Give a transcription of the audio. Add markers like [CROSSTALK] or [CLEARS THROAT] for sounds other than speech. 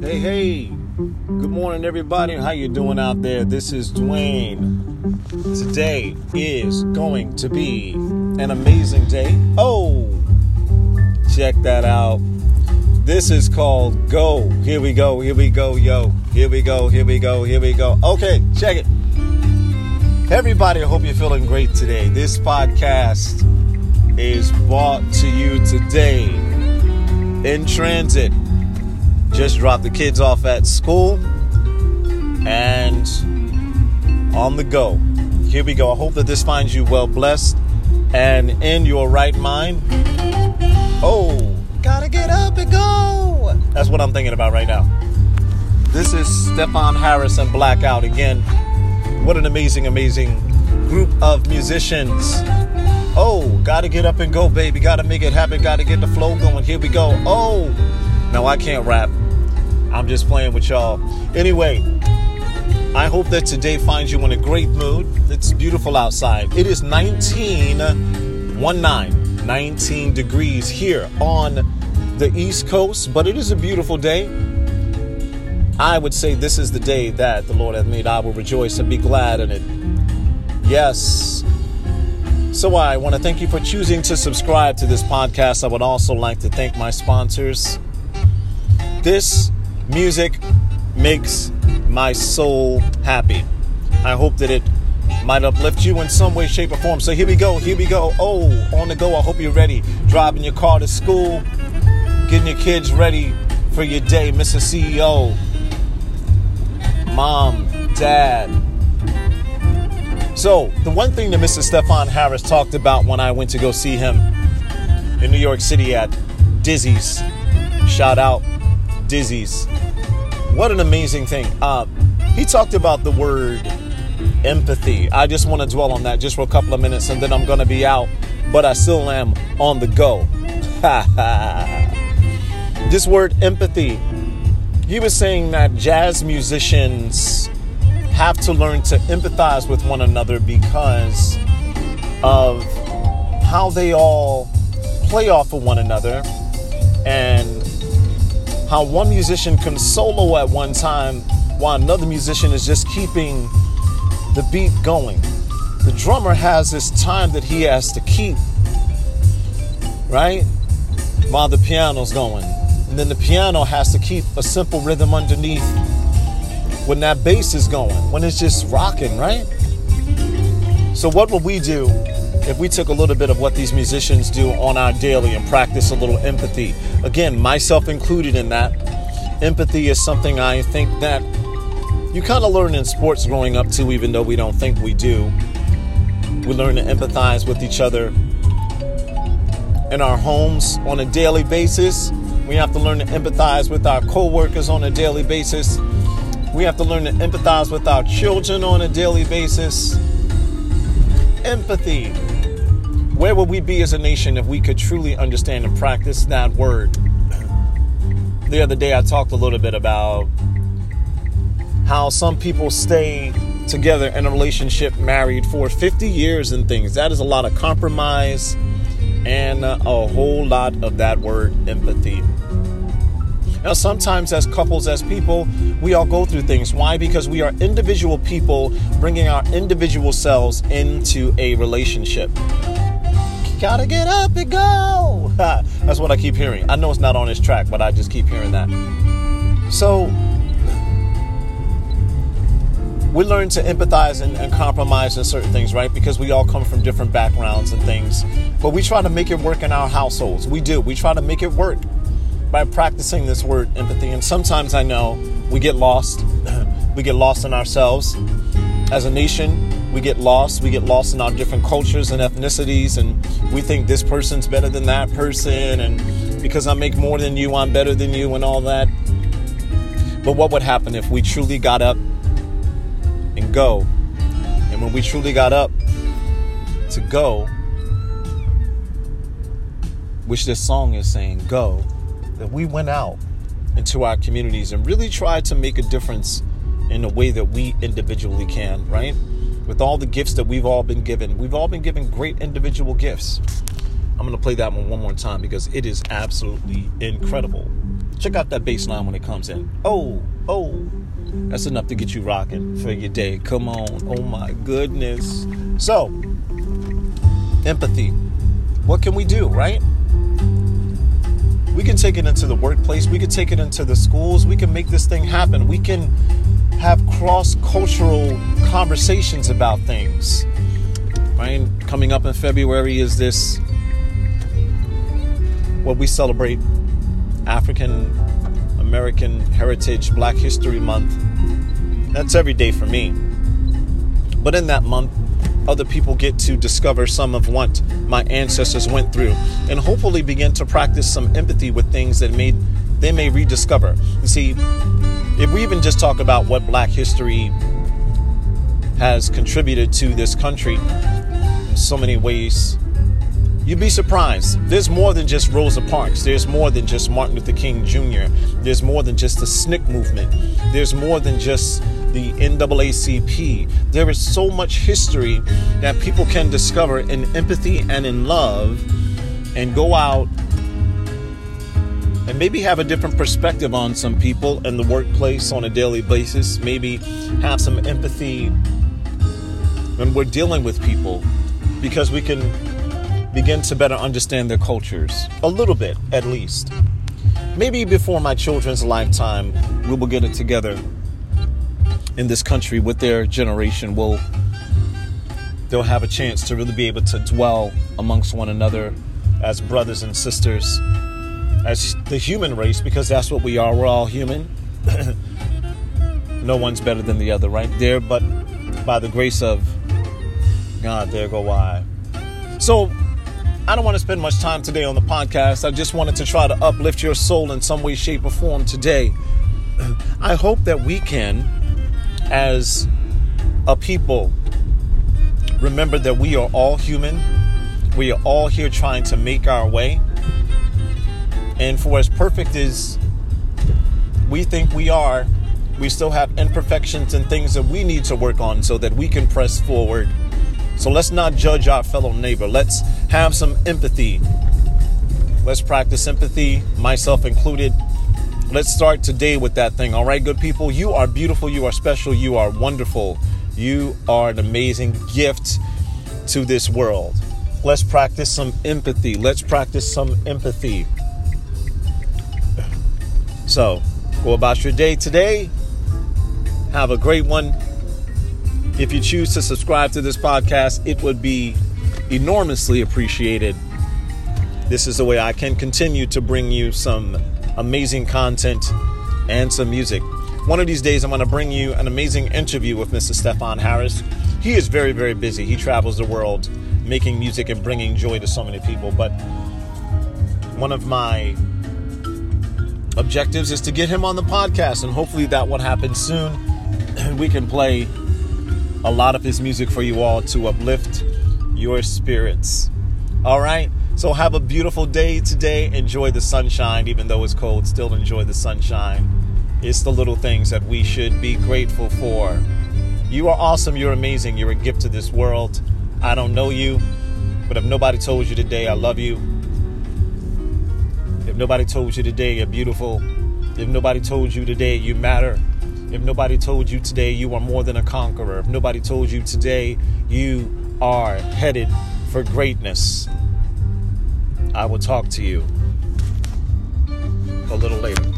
Hey, hey. Good morning, everybody. How you doing out there? This is Dwayne. Today is going to be an amazing day. Oh, check that out. This is called Go. Here we go. Here we go, yo. Here we go. Here we go. Here we go. Okay, check it. Everybody, I hope you're feeling great today. This podcast is brought to you today in transit. Just dropped the kids off at school and on the go. Here we go. I hope that this finds you well blessed and in your right mind. Oh, gotta get up and go. That's what I'm thinking about right now. This is Stefon Harris and Blackout again. What an amazing, amazing group of musicians. Gotta get up and go, baby. Gotta make it happen. Gotta get the flow going. Here we go. Oh, no, I can't rap. I'm just playing with y'all. Anyway, I hope that today finds you in a great mood. It's beautiful outside. It is 19, 19, 19 degrees here on the East Coast, but it is a beautiful day. I would say this is the day that the Lord hath made. I will rejoice and be glad in it. Yes. So I want to thank you for choosing to subscribe to this podcast. I would also like to thank my sponsors. This music makes my soul happy. I hope that it might uplift you in some way, shape, or form. So here we go. Here we go. Oh, on the go. I hope you're ready. Driving your car to school, getting your kids ready for your day, Mr. CEO mom, dad. So, the one thing that Mr. Stefon Harris talked about when I went to go see him in New York City at Dizzy's, shout out Dizzy's. What an amazing thing. Uh, he talked about the word empathy. I just want to dwell on that just for a couple of minutes and then I'm going to be out, but I still am on the go. [LAUGHS] this word empathy he was saying that jazz musicians have to learn to empathize with one another because of how they all play off of one another and how one musician can solo at one time while another musician is just keeping the beat going. The drummer has this time that he has to keep, right? While the piano's going. And then the piano has to keep a simple rhythm underneath when that bass is going, when it's just rocking, right? So, what would we do if we took a little bit of what these musicians do on our daily and practice a little empathy? Again, myself included in that. Empathy is something I think that you kind of learn in sports growing up too, even though we don't think we do. We learn to empathize with each other in our homes on a daily basis we have to learn to empathize with our co-workers on a daily basis. We have to learn to empathize with our children on a daily basis. Empathy. Where would we be as a nation if we could truly understand and practice that word? The other day I talked a little bit about how some people stay together in a relationship married for 50 years and things. That is a lot of compromise and a whole lot of that word empathy. Now, sometimes as couples, as people, we all go through things. Why? Because we are individual people bringing our individual selves into a relationship. Gotta get up and go. [LAUGHS] That's what I keep hearing. I know it's not on this track, but I just keep hearing that. So, we learn to empathize and, and, compromise in certain things, right? Because we all come from different backgrounds and things. But we try to make it work in our households. We do. We try to make it work by practicing this word empathy. And sometimes I know we get lost. [CLEARS THROAT] we get lost in ourselves. As a nation, we get lost. We get lost in our different cultures and ethnicities. And we think this person's better than that person. And because I make more than you, I'm better than you, and all that. But what would happen if we truly got up and go? And when we truly got up to go, which this song is saying, go that we went out into our communities and really tried to make a difference in a way that we individually can, right? With all the gifts that we've all been given, we've all been given great individual gifts. I'm to play that one one more time because it is absolutely incredible. Check out that bass line when it comes in. Oh, oh. That's enough to get you rocking for your day. Come on. Oh my goodness. So, empathy. What can we do, right? We can take it into the workplace. We can take it into the schools. We can make this thing happen. We can have cross cultural conversations about things. Right? Coming up in February is this what we celebrate African American Heritage Black History Month. That's every day for me. But in that month, other people get to discover some of what my ancestors went through and hopefully begin to practice some empathy with things that made they may rediscover. You see, if we even just talk about what black history has contributed to this country in so many ways, you'd be surprised. There's more than just Rosa Parks. There's more than just Martin Luther King Jr. There's more than just the SNCC movement. There's more than just the NAACP. There is so much history that people can discover in empathy and in love and go out and maybe have a different perspective on some people in the workplace on a daily basis. Maybe have some empathy when we're dealing with people because we can begin to better understand their cultures. A little bit, at least. Maybe before my children's lifetime, we will get it together in this country with their generation will they'll have a chance to really be able to dwell amongst one another as brothers and sisters as the human race because that's what we are we're all human [CLEARS THROAT] no one's better than the other right there but by the grace of god there go I. so I don't want to spend much time today on the podcast. I just wanted to try to uplift your soul in some way, shape, or form today. [CLEARS THROAT] I hope that we can as a people, remember that we are all human. We are all here trying to make our way. And for as perfect as we think we are, we still have imperfections and things that we need to work on so that we can press forward. So let's not judge our fellow neighbor. Let's have some empathy. Let's practice empathy, myself included. Let's start today with that thing. All right, good people. You are beautiful. You are special. You are wonderful. You are an amazing gift to this world. Let's practice some empathy. Let's practice some empathy. So, go about your day today. Have a great one. If you choose to subscribe to this podcast, it would be enormously appreciated. This is the way I can continue to bring you some amazing content, and some music. One of these days, I'm going to bring you an amazing interview with Mr. Stefon Harris. He is very, very busy. He travels the world making music and bringing joy to so many people. But one of my objectives is to get him on the podcast, and hopefully that will happen soon. And [CLEARS THROAT] we can play a lot of his music for you all to uplift your spirits. All right. So have a beautiful day today. Enjoy the sunshine, even though it's cold. Still enjoy the sunshine. It's the little things that we should be grateful for. You are awesome. You're amazing. You're a gift to this world. I don't know you, but if nobody told you today I love you, if nobody told you today you're beautiful, if nobody told you today you matter, if nobody told you today you are more than a conqueror, if nobody told you today you are headed for greatness, I will talk to you a little later.